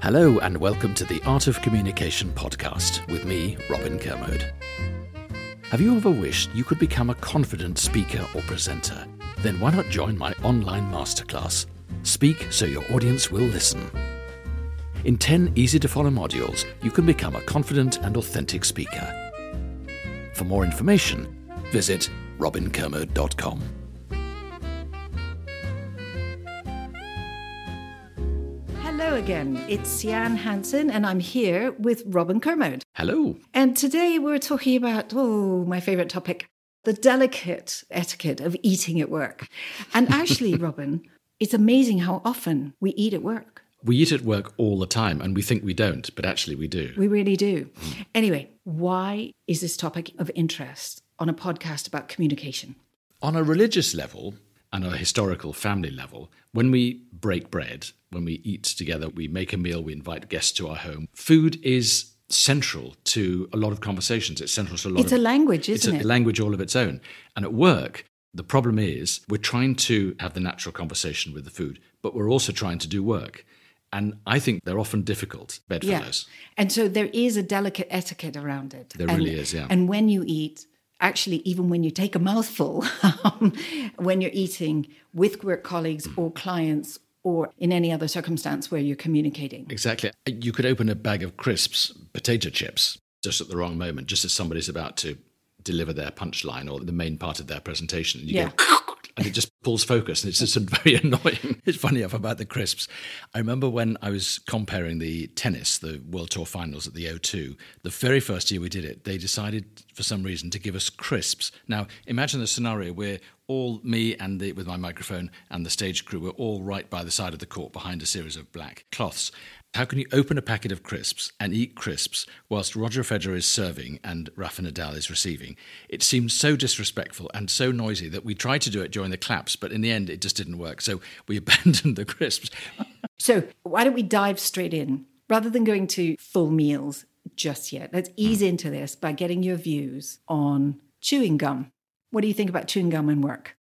Hello, and welcome to the Art of Communication podcast with me, Robin Kermode. Have you ever wished you could become a confident speaker or presenter? Then why not join my online masterclass? Speak so your audience will listen. In 10 easy to follow modules, you can become a confident and authentic speaker. For more information, visit robinkermode.com. Hello again. It's Sian Hansen, and I'm here with Robin Kermode. Hello. And today we're talking about, oh, my favorite topic the delicate etiquette of eating at work. And actually, Robin, it's amazing how often we eat at work. We eat at work all the time, and we think we don't, but actually we do. We really do. Mm-hmm. Anyway, why is this topic of interest on a podcast about communication? On a religious level and a historical family level, when we break bread, when we eat together, we make a meal, we invite guests to our home, food is central to a lot of conversations. It's central to a lot It's of a language, isn't it's it? a language all of its own. And at work, the problem is we're trying to have the natural conversation with the food, but we're also trying to do work. And I think they're often difficult bedfellows. Yeah. And so there is a delicate etiquette around it. There And- really is, yeah. And when you eat, actually, even when you take a mouthful, um, when you're eating with work colleagues or clients or in any other circumstance where you're communicating. Exactly. You could open a bag of crisps, potato chips, just at the wrong moment, just as somebody's about to deliver their punchline or the main part of their presentation. And you Yeah. go, and it just pulls focus, and it's just very annoying. It's funny enough about the crisps. I remember when I was compering the tennis, the World Tour finals at the O2, the very first year we did it, they decided for some reason to give us crisps. Now, imagine the scenario where all me and the, with my microphone and the stage crew were all right by the side of the court behind a series of black cloths. How can you open a packet of crisps and eat crisps whilst Roger Federer is serving and Rafa Nadal is receiving? It seemed so disrespectful and so noisy that we tried to do it during the claps, but in the end it just didn't work. So we abandoned the crisps. So why don't we dive straight in? Rather than going to full meals just yet, let's hmm. ease into this by getting your views on chewing gum. What do you think about chewing gum in work?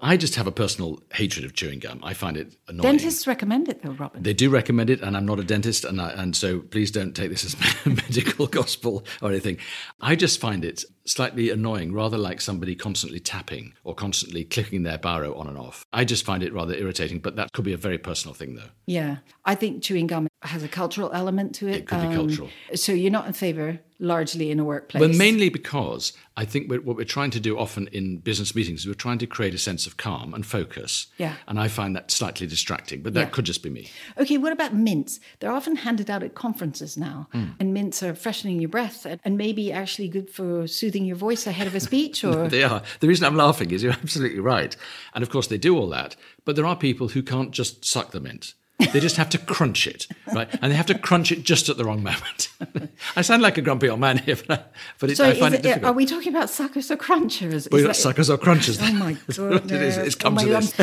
I just have a personal hatred of chewing gum. I find it annoying. Dentists recommend it though, Robin. They do recommend it, and I'm not a dentist, and I, and so please don't take this as medical gospel or anything. I just find it slightly annoying, rather like somebody constantly tapping or constantly clicking their biro on and off. I just find it rather irritating, but that could be a very personal thing, though. Yeah, I think chewing gum has a cultural element to it. It could be cultural. So you're not in favor largely in a workplace. But mainly because I think we're, what we're trying to do often in business meetings is we're trying to create a sense of calm and focus. Yeah. And I find that slightly distracting, but that Yeah. could just be me. Okay, what about mints? They're often handed out at conferences now, Hmm. and mints are freshening your breath and maybe actually good for soothing your voice ahead of a speech. Or They are. The reason I'm laughing is you're absolutely right. And of course, they do all that, but there are people who can't just suck the mint. They just have to crunch it, right? And they have to crunch it just at the wrong moment. I sound like a grumpy old man here, but, I, but it, so, I is find it, it, difficult. are we talking about suckers or crunchers? We're Is not suckers or crunchers. Oh my god! it is. It's come oh to this.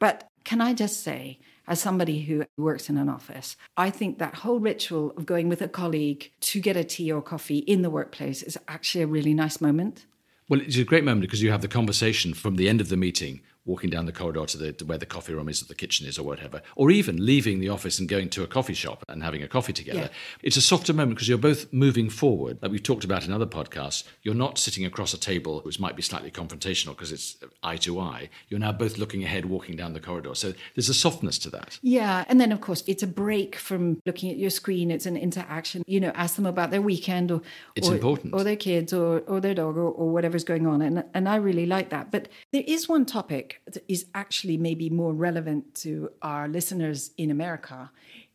But can I just say, as somebody who works in an office, I think that whole ritual of going with a colleague to get a tea or coffee in the workplace is actually a really nice moment. Well, it's a great moment because you have the conversation from the end of the meeting, walking down the corridor to, the, to where the coffee room is, or the kitchen is, or whatever, or even leaving the office and going to a coffee shop and having a coffee together. Yeah. It's a softer moment because you're both moving forward. Like we've talked about in other podcasts, you're not sitting across a table which might be slightly confrontational because it's eye to eye. You're now both looking ahead, walking down the corridor. So there's a softness to that. Yeah, and then of course it's a break from looking at your screen. It's an interaction. You know, ask them about their weekend or It's or, important. or their kids or or their dog or, or whatever's going on. And and I really like that. But there is one topic is actually maybe more relevant to our listeners in America.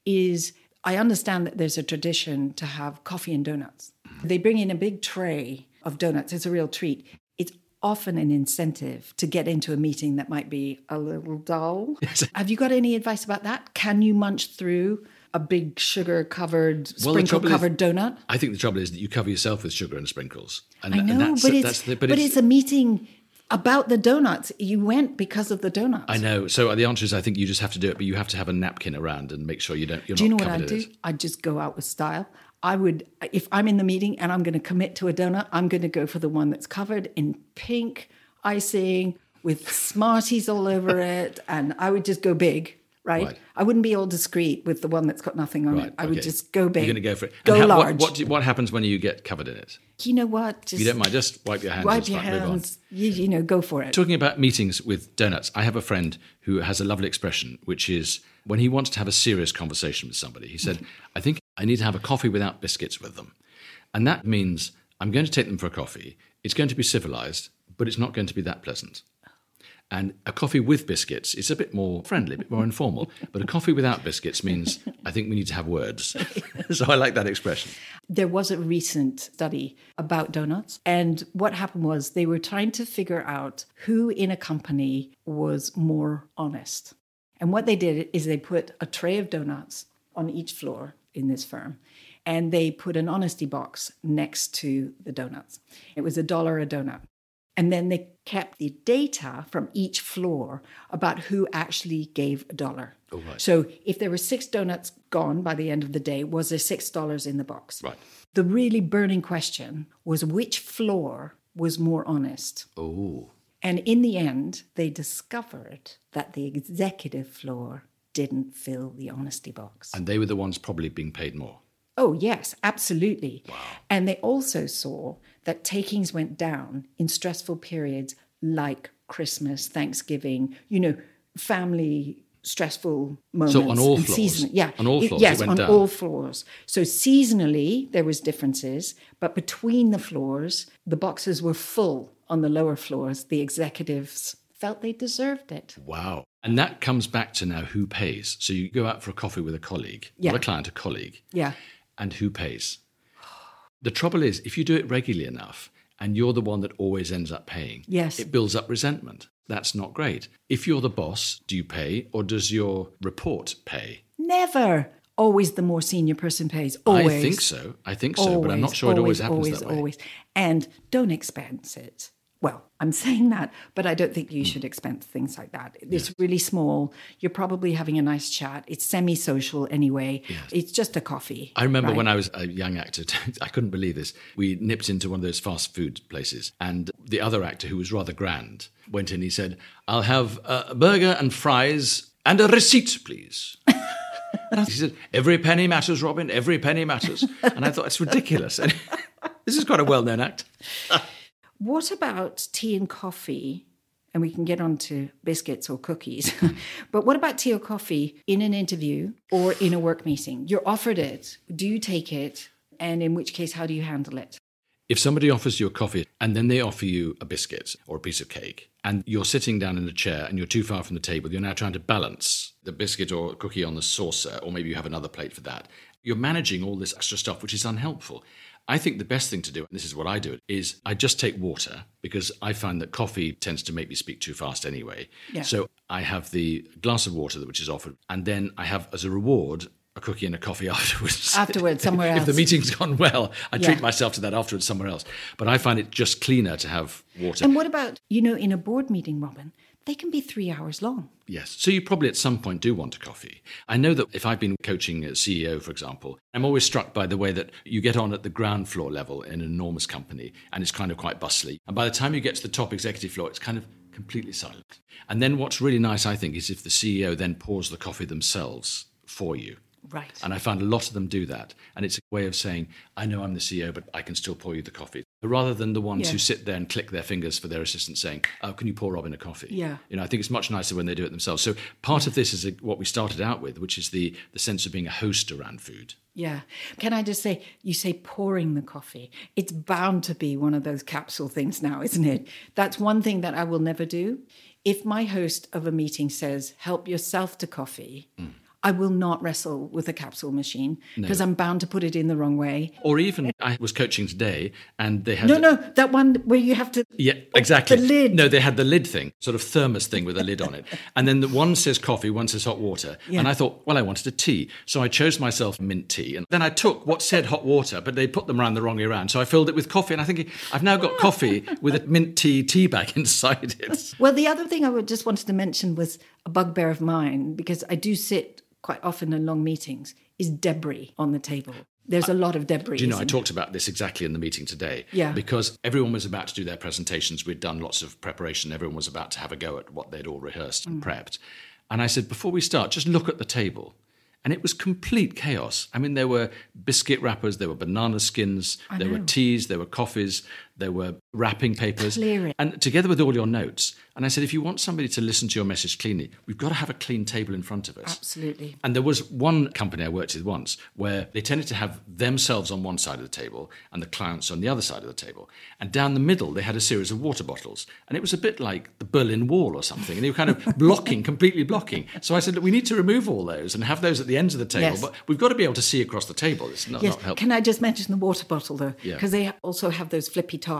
Is I understand that there's a tradition to have coffee and donuts. They bring in a big tray of donuts. It's a real treat. It's often an incentive to get into a meeting that might be a little dull. Have you got any advice about that? Can you munch through a big sugar covered, Well, sprinkle trouble is- covered donut? I think the trouble is that you cover yourself with sugar and sprinkles. And, I and know, that's, but, it's, the, but, it's, a meeting about the donuts. You went because of the donuts. I know. So uh, the answer is, I think you just have to do it, but you have to have a napkin around and make sure you don't. You're Do you know what I'd do? I'd just go out with style. I would, if I'm in the meeting and I'm going to commit to a donut, I'm going to go for the one that's covered in pink icing with Smarties all over it. And I would just go big. Right? Right. I wouldn't be all discreet with the one that's got nothing on Right, it. I would just go big. You're going to go for it. Go how- large. What, what, what happens when you get covered in it? you know what? Just You don't mind, just wipe your hands. wipe your hands. You, you know, go for it. Talking about meetings with donuts, I have a friend who has a lovely expression, which is when he wants to have a serious conversation with somebody, he said, I think I need to have a coffee without biscuits with them. And that means I'm going to take them for a coffee. It's going to be civilized, but it's not going to be that pleasant. And a coffee with biscuits is a bit more friendly, a bit more informal. But a coffee without biscuits means I think we need to have words. so I like that expression. There was a recent study about donuts, and what happened was they were trying to figure out who in a company was more honest. And what they did is they put a tray of donuts on each floor in this firm, and they put an honesty box next to the donuts. It was a dollar a donut. And then they kept the data from each floor about who actually gave a dollar. Oh, right. So if there were six donuts gone by the end of the day, was there six dollars in the box? Right. The really burning question was which floor was more honest? Oh, And in the end, they discovered that the executive floor didn't fill the honesty box. and they were the ones probably being paid more. Oh, yes, absolutely. And they also saw that takings went down in stressful periods like Christmas, Thanksgiving, you know, family stressful moments. So on all floors? season- yeah. On all floors, it yes, went on down? all floors. So seasonally, there was differences, but between the floors, the boxes were full on the lower floors. The executives felt they deserved it. Wow. And that comes back to now who pays. So you go out for a coffee with a colleague, Yeah. not a client, a colleague, Yeah. And who pays? The trouble is, if you do it regularly enough and you're the one that always ends up paying, Yes. it builds up resentment. That's not great. If you're the boss, do you pay or does your report pay? Never. Always the more senior person pays. Always. I think so. I think so, but I'm not sure it always happens always, that way. Always, And don't expense it. Well, I'm saying that, but I don't think you mm. should expense things like that. It's really small. You're probably having a nice chat. It's semi social anyway. It's just a coffee. I remember right? when I was a young actor, I couldn't believe this. We nipped into one of those fast food places, and the other actor, who was rather grand, went in. He said, I'll have a burger and fries and a receipt, please. he said, Every penny matters, Robin, every penny matters. And I thought, it's ridiculous. This is quite a well known act. What about tea and coffee? And we can get on to biscuits or cookies. but what about tea or coffee in an interview or in a work meeting? You're offered it. Do you take it? And in which case, how do you handle it? If somebody offers you a coffee and then they offer you a biscuit or a piece of cake, and you're sitting down in a chair and you're too far from the table, you're now trying to balance the biscuit or cookie on the saucer, or maybe you have another plate for that. You're managing all this extra stuff, which is unhelpful. I think the best thing to do, and this is what I do, is I just take water because I find that coffee tends to make me speak too fast anyway. Yeah. So I have the glass of water which is offered, and then I have as a reward a cookie and a coffee afterwards. Afterwards, somewhere else. if the meeting's gone well, I treat myself to that afterwards somewhere else. But I find it just cleaner to have water. And what about, you know, in a board meeting, Robin, they can be three hours long. Yes. So you probably at some point do want a coffee. I know that if I've been coaching a CEO, for example, I'm always struck by the way that you get on at the ground floor level in an enormous company and it's kind of quite bustly. And by the time you get to the top executive floor, it's kind of completely silent. And then what's really nice, I think, is if the CEO then pours the coffee themselves for you. Right. And I find a lot of them do that. And it's a way of saying, I know I'm the CEO, but I can still pour you the coffee. Rather than the ones Yeah. who sit there and click their fingers for their assistant saying, Oh, can you pour Robin a coffee? Yeah. You know, I think it's much nicer when they do it themselves. So part of this is a, what we started out with, which is the, the sense of being a host around food. Yeah. Can I just say, you say pouring the coffee. It's bound to be one of those capsule things now, isn't it? That's one thing that I will never do. If my host of a meeting says, help yourself to coffee, mm. I will not wrestle with a capsule machine because I'm bound to put it in the wrong way. Or even I was coaching today and they had No, no, that one where you have to. Yeah, exactly. The lid. No, they had the lid thing, sort of thermos thing with a lid on it. And then the one says coffee, one says hot water. And I thought, well, I wanted a tea. So I chose myself mint tea. And then I took what said hot water, but they put them around the wrong way around. So I filled it with coffee. And I think I've now got coffee with a mint tea tea bag inside it. Well, the other thing I would just wanted to mention was a bugbear of mine because I do sit quite often in long meetings is debris on the table. There's a lot of debris. Do you know, I talked about this exactly in the meeting today. Yeah. Because everyone was about to do their presentations. We'd done lots of preparation. Everyone was about to have a go at what they'd all rehearsed Mm. and prepped. And I said, before we start, just look at the table. And it was complete chaos. I mean, there were biscuit wrappers, there were banana skins, there were teas, there were coffees, there were wrapping papers. Clearing. And together with all your notes. And I said, if you want somebody to listen to your message cleanly, we've got to have a clean table in front of us. Absolutely. And there was one company I worked with once where they tended to have themselves on one side of the table and the clients on the other side of the table. And down the middle, they had a series of water bottles. And it was a bit like the Berlin Wall or something. And they were kind of blocking, completely blocking. So I said, Look, we need to remove all those and have those at the ends of the table. Yes. But we've got to be able to see across the table. It's not, Yes. not helpful. Can I just mention the water bottle though? Yeah. Because they also have those flippy tops.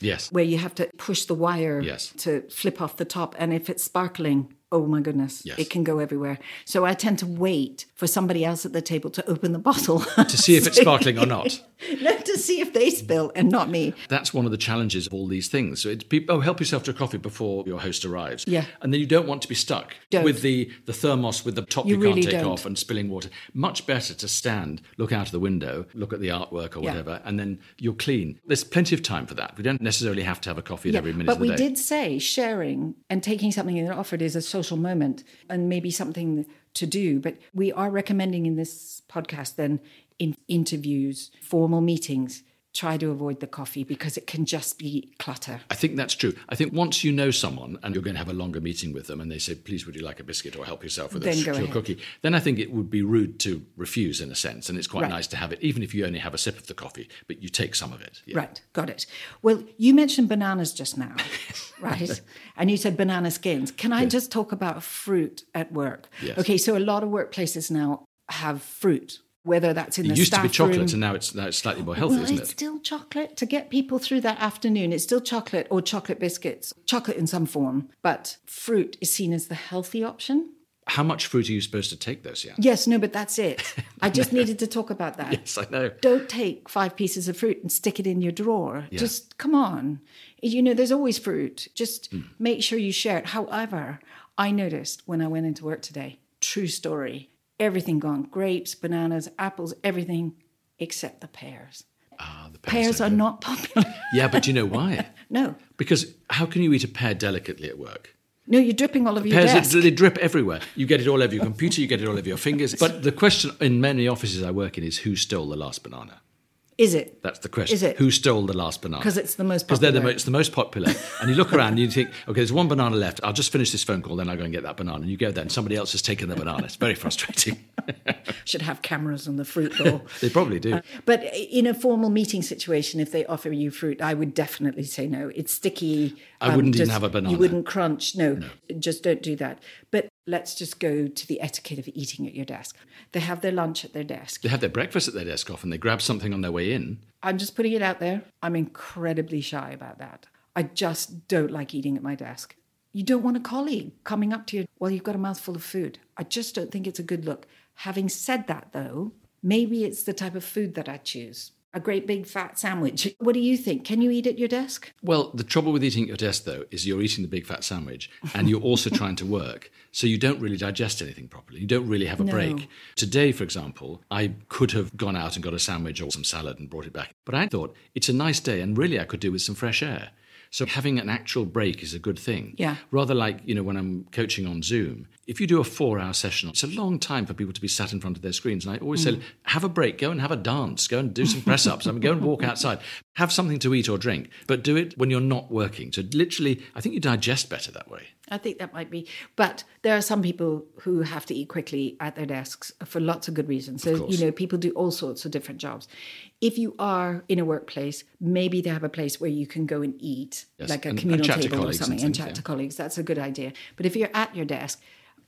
Yes. Where you have to push the wire Yes. to flip off the top. And if it's sparkling, oh my goodness, Yes. it can go everywhere. So I tend to wait for somebody else at the table to open the bottle. to see if it's sparkling or not. no, to see if they spill and not me. That's one of the challenges of all these things. So it's people, oh, help yourself to a coffee before your host arrives. Yeah. And then you don't want to be stuck Don't. with the, the thermos with the top You you, can't really take don't. off and spilling water. Much better to stand, look out of the window, look at the artwork or Yeah. whatever, and then you're clean. There's plenty of time for that. We don't necessarily have to have a coffee at every minute but of the we day. did say sharing and taking something that offered is a social moment and maybe something to do. But we are recommending in this podcast then in interviews, formal meetings, try to avoid the coffee because it can just be clutter. I think that's true. I think once you know someone and you're going to have a longer meeting with them and they say, please, would you like a biscuit or help yourself with Then a your cookie, then I think it would be rude to refuse in a sense. And it's quite Right. nice to have it, even if you only have a sip of the coffee, but you take some of it. Yeah. Right, got it. Well, you mentioned bananas just now, right? and you said banana skins. Can I just talk about fruit at work? Yes. Okay, so a lot of workplaces now have fruit, whether that's in It the used to be chocolate, room. and now it's now it's slightly more healthy, well, isn't it's it? still chocolate to get people through that afternoon. It's still chocolate or chocolate biscuits, chocolate in some form, but fruit is seen as the healthy option. How much fruit are you supposed to take, though, Sian? Yes, no, but that's it. I just needed to talk about that. Yes, I know. Don't take five pieces of fruit and stick it in your drawer. Just come on. You know, there's always fruit. Just Hmm. make sure you share it. However, I noticed when I went into work today, true story, everything gone grapes, bananas, apples, everything except the pears. Ah, the Pears are are not popular. Yeah, but do you know why? no. Because how can you eat a pear delicately at work? No, you're dripping all over your Pears, desk. they drip everywhere. You get it all over your computer, you get it all over your fingers. But the question in many offices I work in is who stole the last banana? Is it? That's the question. Is it? Who stole the last banana? 'Cause it's the most Because they're the, mo- it's the most popular. and you look around and you think, okay, there's one banana left. I'll just finish this phone call, then I'll go and get that banana. And you go there and somebody else has taken the banana. It's very frustrating. Should have cameras on the fruit bowl. they probably do. Uh, but uh, in a formal meeting situation, if they offer you fruit, I would definitely say no. It's sticky. Um, I wouldn't even have a banana. You wouldn't crunch. No, just don't do that. But let's just go to the etiquette of eating at your desk. They have their lunch at their desk. They have their breakfast at their desk often. They grab something on their way in. I'm just putting it out there. I'm incredibly shy about that. I just don't like eating at my desk. You don't want a colleague coming up to you while you've got a mouthful of food. I just don't think it's a good look. Having said that, though, maybe it's the type of food that I choose. A great big fat sandwich. What do you think? Can you eat at your desk? Well, the trouble with eating at your desk, though, is you're eating the big fat sandwich and you're also trying to work. So you don't really digest anything properly. You don't really have a No. break. Today, for example, I could have gone out and got a sandwich or some salad and brought it back. But I thought it's a nice day and really I could do with some fresh air. So having an actual break is a good thing. Yeah. Rather like, you know, when I'm coaching on Zoom, if you do a four hour session, it's a long time for people to be sat in front of their screens. And I always say, mm. have a break, go and have a dance, go and do some press ups, I mean, go and walk outside, have something to eat or drink, but do it when you're not working. So literally, I think you digest better that way. I think that might be. But there are some people who have to eat quickly at their desks for lots of good reasons. So, you know, people do all sorts of different jobs. If you are in a workplace, maybe they have a place where you can go and eat, Yes, like a and- and communal to table or colleagues and something, and, chat yeah. to colleagues. That's a good idea. But if you're at your desk,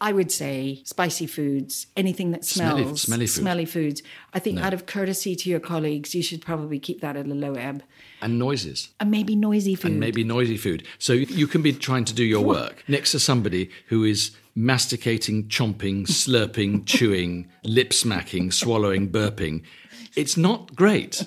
I would say spicy foods, anything that smells, smelly food. smelly foods. I think out of courtesy to your colleagues, you should probably keep that at a low ebb. And noises. And maybe noisy food. and maybe noisy food. So you can be trying to do your work next to somebody who is masticating, chomping, slurping, chewing, lip smacking, swallowing, burping. It's not great.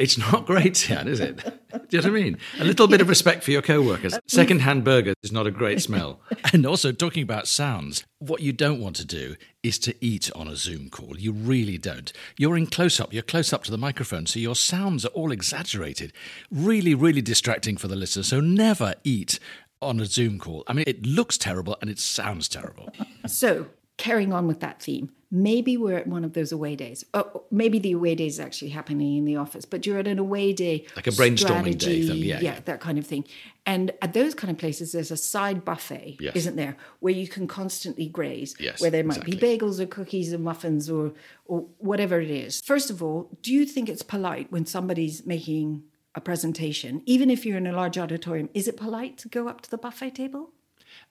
It's not great, Sian, is it? Do you know what I mean? A little bit of respect for your co-workers. Second-hand burger is not a great smell. And also, talking about sounds, what you don't want to do is to eat on a Zoom call. You really don't. You're in close-up. You're close up to the microphone, so your sounds are all exaggerated. Really, really distracting for the listener. So never eat on a Zoom call. I mean, it looks terrible and it sounds terrible. So, carrying on with that theme, maybe we're at one of those away days. Oh, maybe the away day is actually happening in the office, but you're at an away day, Like a brainstorming day strategy, thing, yeah, yeah, yeah. that kind of thing. And at those kind of places, there's a side buffet, Yes. isn't there, where you can constantly graze, Yes, where there might be bagels or cookies or muffins or or whatever it is. First of all, do you think it's polite when somebody's making a presentation, even if you're in a large auditorium, is it polite to go up to the buffet table?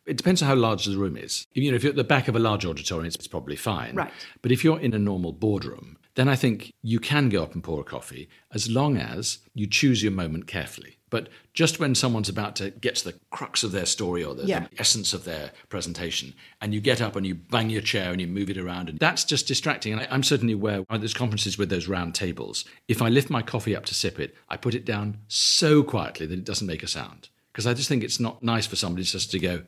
It depends on how large the room is. You know, if you're at the back of a large auditorium, it's, it's probably fine. Right. But if you're in a normal boardroom, then I think you can go up and pour a coffee as long as you choose your moment carefully. But just when someone's about to get to the crux of their story or the, Yeah. the essence of their presentation, and you get up and you bang your chair and you move it around, and that's just distracting. And I, I'm certainly aware at those conferences with those round tables, if I lift my coffee up to sip it, I put it down so quietly that it doesn't make a sound. Because I just think it's not nice for somebody just to go,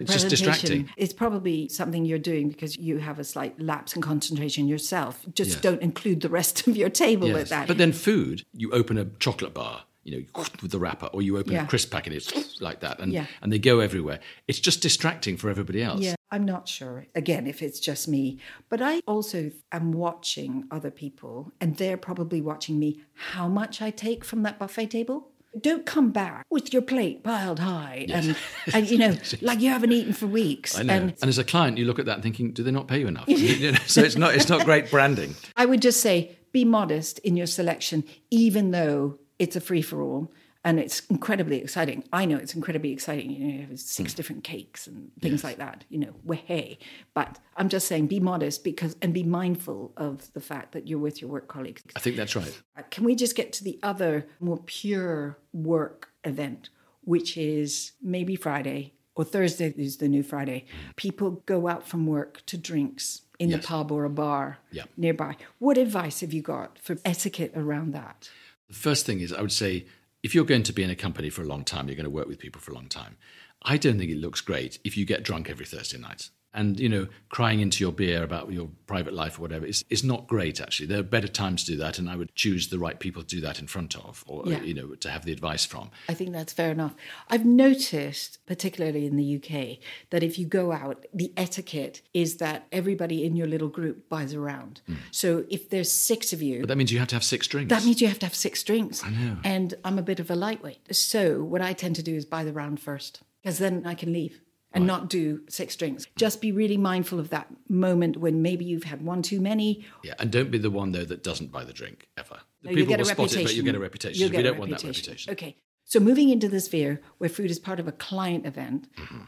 it's just distracting. It's probably something you're doing because you have a slight lapse in concentration yourself. Just Yes. don't include the rest of your table with that. But then food, you open a chocolate bar, you know, with the wrapper, or you open Yeah. a crisp packet, it's like that, and Yeah. and they go everywhere. It's just distracting for everybody else. yeah, I'm not sure. Again, if it's just me, but I also am watching other people, and they're probably watching me. How much I take from that buffet table. Don't come back with your plate piled high and, and you know like you haven't eaten for weeks. I know. And And, as a client, you look at that thinking, do they not pay you enough? You know, so it's not it's not great branding. I would just say be modest in your selection, even though it's a free for all and it's incredibly exciting. I know it's incredibly exciting. You know, you have six different cakes and things like that. You know, we hey, But I'm just saying, be modest because and be mindful of the fact that you're with your work colleagues. I think that's right. Uh, Can we just get to the other more pure work event, which is maybe Friday or Thursday is the new Friday. People go out from work to drinks in Yes. the pub or a bar Yeah. nearby. What advice have you got for etiquette around that? The first thing is, I would say, if you're going to be in a company for a long time, you're going to work with people for a long time. I don't think it looks great if you get drunk every Thursday night. And, you know, crying into your beer about your private life or whatever is, is not great, actually. There are better times to do that, and I would choose the right people to do that in front of or, Yeah. you know, to have the advice from. I think that's fair enough. I've noticed, particularly in the UK, that if you go out, the etiquette is that everybody in your little group buys a round. Hmm. So if there's six of you, But that means you have to have six drinks. That means you have to have six drinks. I know. And I'm a bit of a lightweight. So what I tend to do is buy the round first, because then I can leave and not do six drinks. Just be really mindful of that moment when maybe you've had one too many. yeah, and don't be the one, though, that doesn't buy the drink ever. The you people get a will spot reputation. it, but you get a reputation. You'll we get a don't want that reputation. Okay. So moving into the sphere where food is part of a client event, Mm-hmm.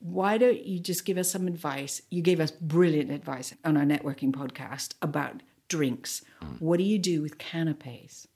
why don't you just give us some advice? You gave us brilliant advice on our networking podcast about drinks. Mm. What do you do with canapes?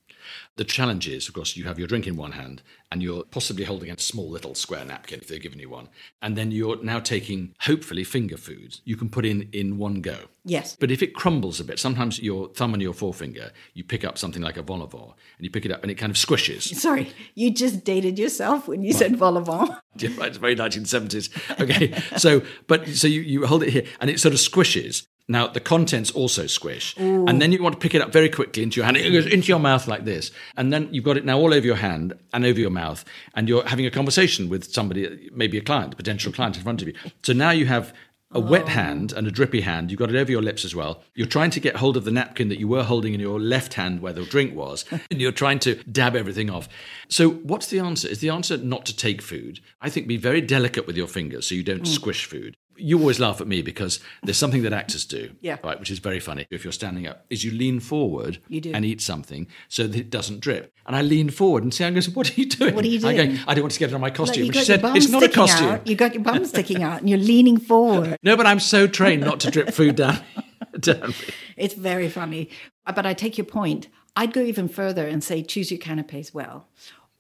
The challenge is, of course, you have your drink in one hand and you're possibly holding a small little square napkin if they've given you one. And then you're now taking, hopefully, finger foods you can put in in one go. Yes. But if it crumbles a bit, sometimes your thumb and your forefinger, you pick up something like a vol au and you pick it up and it kind of squishes. Sorry, you just dated yourself when you said vol au. Yeah, right, it's very 1970s. Okay, so but so you, you hold it here and it sort of squishes. Now the contents also squish, and then you want to pick it up very quickly into your hand. It goes into your mouth like this, and then you've got it now all over your hand and over your mouth, and you're having a conversation with somebody, maybe a client, a potential client in front of you. So now you have a wet oh. hand and a drippy hand. You've got it over your lips as well. You're trying to get hold of the napkin that you were holding in your left hand where the drink was, and you're trying to dab everything off. So, what's the answer? Is the answer not to take food? I think be very delicate with your fingers so you don't mm. squish food. You always laugh at me because there's something that actors do, Yeah. right, which is very funny. If you're standing up, is you lean forward You do. and eat something so that it doesn't drip. And I lean forward and Sian goes, "What are you doing?" What are you I go, doing? "I don't want to get it on my costume." But she said, "It's not a costume." Out, you got your bum sticking out and you're leaning forward. No, but I'm so trained not to drip food down. down. It's very funny. But I take your point. I'd go even further and say choose your canapes well.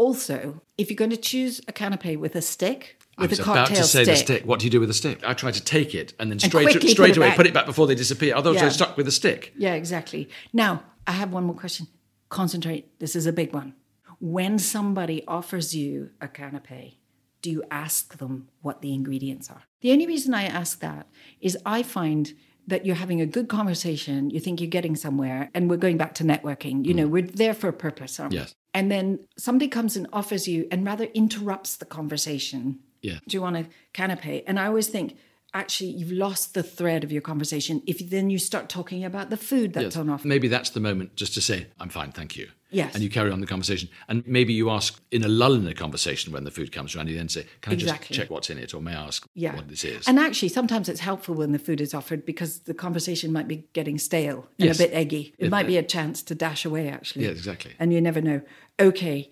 Also, if you're going to choose a canape with a stick, I with was a about cocktail to say stick, the stick. What do you do with a stick? I try to take it and then straight, quickly straight put away back. put it back before they disappear. Otherwise, Yeah. I'm stuck with a stick. Yeah, exactly. Now, I have one more question. Concentrate. This is a big one. When somebody offers you a canapé, do you ask them what the ingredients are? The only reason I ask that is I find that you're having a good conversation, you think you're getting somewhere, and we're going back to networking. You know, mm. we're there for a purpose, aren't we? Yes. And then somebody comes and offers you and rather interrupts the conversation. Yeah. Do you want a canapé? And I always think, actually, you've lost the thread of your conversation if then you start talking about the food that's Yes. on offer. Maybe that's the moment just to say, I'm fine, thank you. Yes. And you carry on the conversation. And maybe you ask in a lull in the conversation when the food comes around, you then say, Can I Exactly. just check what's in it? Or may I ask Yeah. what this is? And actually, sometimes it's helpful when the food is offered because the conversation might be getting stale and Yes. a bit eggy. It If- might be a chance to dash away, actually. yeah, exactly. And you never know. Okay.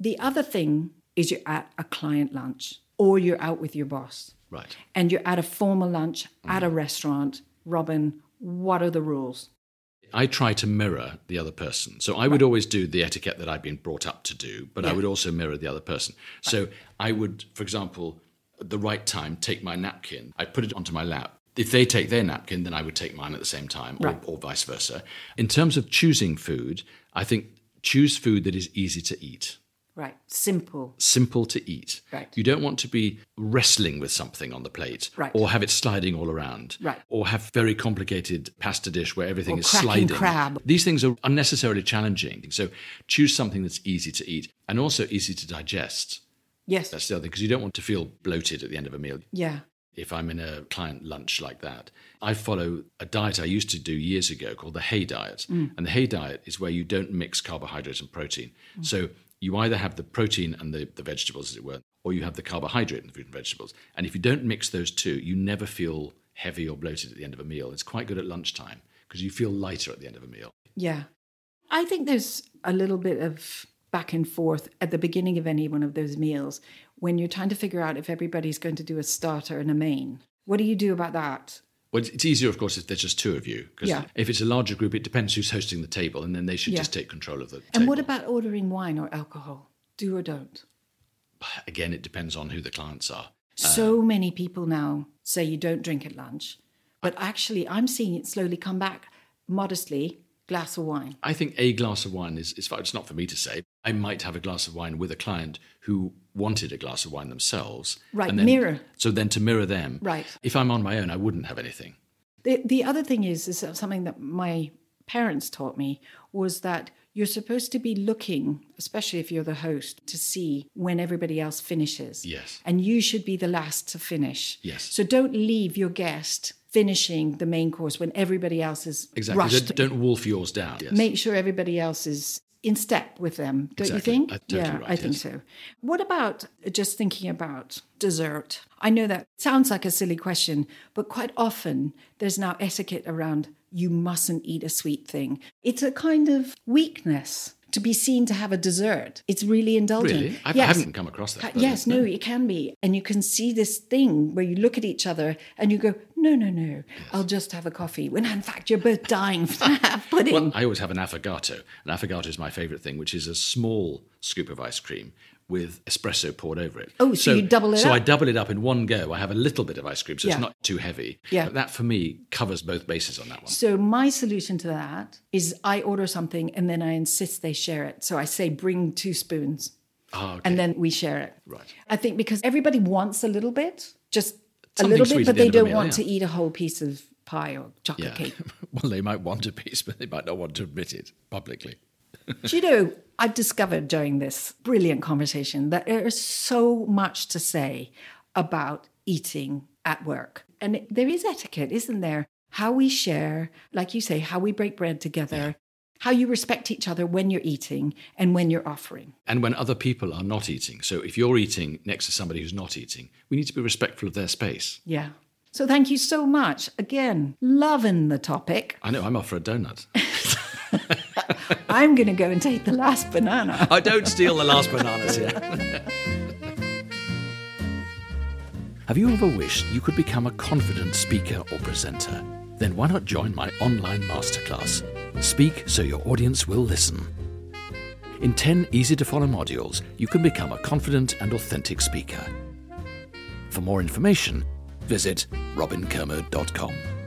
The other thing is you're at a client lunch or you're out with your boss Right. and you're at a formal lunch at a mm-hmm. restaurant. Robin, what are the rules? I try to mirror the other person. So I would always do the etiquette that I've been brought up to do, but I would also mirror the other person. So I would, for example, at the right time, take my napkin, I put it onto my lap. If they take their napkin, then I would take mine at the same time, or, Right. or vice versa. In terms of choosing food, I think choose food that is easy to eat. Right. Simple. simple to eat. Right. You don't want to be wrestling with something on the plate Right. or have it sliding all around. Right. Or have very complicated pasta dish where everything Or is sliding. crab. These things are unnecessarily challenging. So choose something that's easy to eat and also easy to digest. Yes. That's the other thing because you don't want to feel bloated at the end of a meal. yeah. If I'm in a client lunch like that, I follow a diet I used to do years ago called the Hay Diet. Mm. And the Hay Diet is where you don't mix carbohydrates and protein. So you either have the protein and the, the vegetables, as it were, or you have the carbohydrate and the fruit and vegetables. And if you don't mix those two, you never feel heavy or bloated at the end of a meal. It's quite good at lunchtime because you feel lighter at the end of a meal. Yeah. I think there's a little bit of back and forth at the beginning of any one of those meals when you're trying to figure out if everybody's going to do a starter and a main. What do you do about that? Well, it's easier, of course, if there's just two of you. Because Yeah. if it's a larger group, it depends who's hosting the table, and then they should Yeah. just take control of the And table. what about ordering wine or alcohol? Do or don't? Again, it depends on who the clients are. So uh, many people now say you don't drink at lunch, but actually, I'm seeing it slowly come back modestly glass of wine. I think a glass of wine is, is fine. It's not for me to say. I might have a glass of wine with a client who wanted a glass of wine themselves. Right, and then- mirror. So then to mirror them. Right. If I'm on my own, I wouldn't have anything. The, the other thing is, is something that my parents taught me was that you're supposed to be looking, especially if you're the host, to see when everybody else finishes. Yes. And you should be the last to finish. Yes. So don't leave your guest finishing the main course when everybody else is Exactly. rushed. Don't, don't wolf yours down. Yes. Make sure everybody else is in step with them, don't Exactly. you think? Yeah, right, I think so. What about just thinking about dessert? I know that sounds like a silly question, but quite often there's now etiquette around you mustn't eat a sweet thing. It's a kind of weakness to be seen to have a dessert. It's really indulgent. Really? I, Yes. haven't come across that. Yes, no, it can be. And you can see this thing where you look at each other and you go, no, no, no, I'll just have a coffee. When in fact, you're both dying for have pudding. Well, I always have an affogato. An affogato is my favourite thing, which is a small scoop of ice cream with espresso poured over it. Oh, so you double it So up? I double it up in one go. I have a little bit of ice cream, so Yeah. it's not too heavy. Yeah. But that for me covers both bases on that one. So my solution to that is I order something and then I insist they share it. So I say bring two spoons Oh, okay. and then we share it. Right. I think because everybody wants a little bit, just a little bit, but the they end of a don't meal, want yeah. to eat a whole piece of pie or chocolate yeah. cake. well, they might want a piece, but they might not want to admit it publicly. Do you know, I've discovered during this brilliant conversation that there is so much to say about eating at work. And there is etiquette, isn't there? How we share, like you say, how we break bread together, how you respect each other when you're eating and when you're offering. And when other people are not eating. So if you're eating next to somebody who's not eating, we need to be respectful of their space. Yeah. So thank you so much. Again, loving the topic. I know, I'm off for a donut. I'm going to go and take the last banana. I don't steal the last bananas here. Have you ever wished you could become a confident speaker or presenter? Then why not join my online masterclass? Speak so your audience will listen. In 10 easy to follow modules, you can become a confident and authentic speaker. For more information, visit robinkermode.com.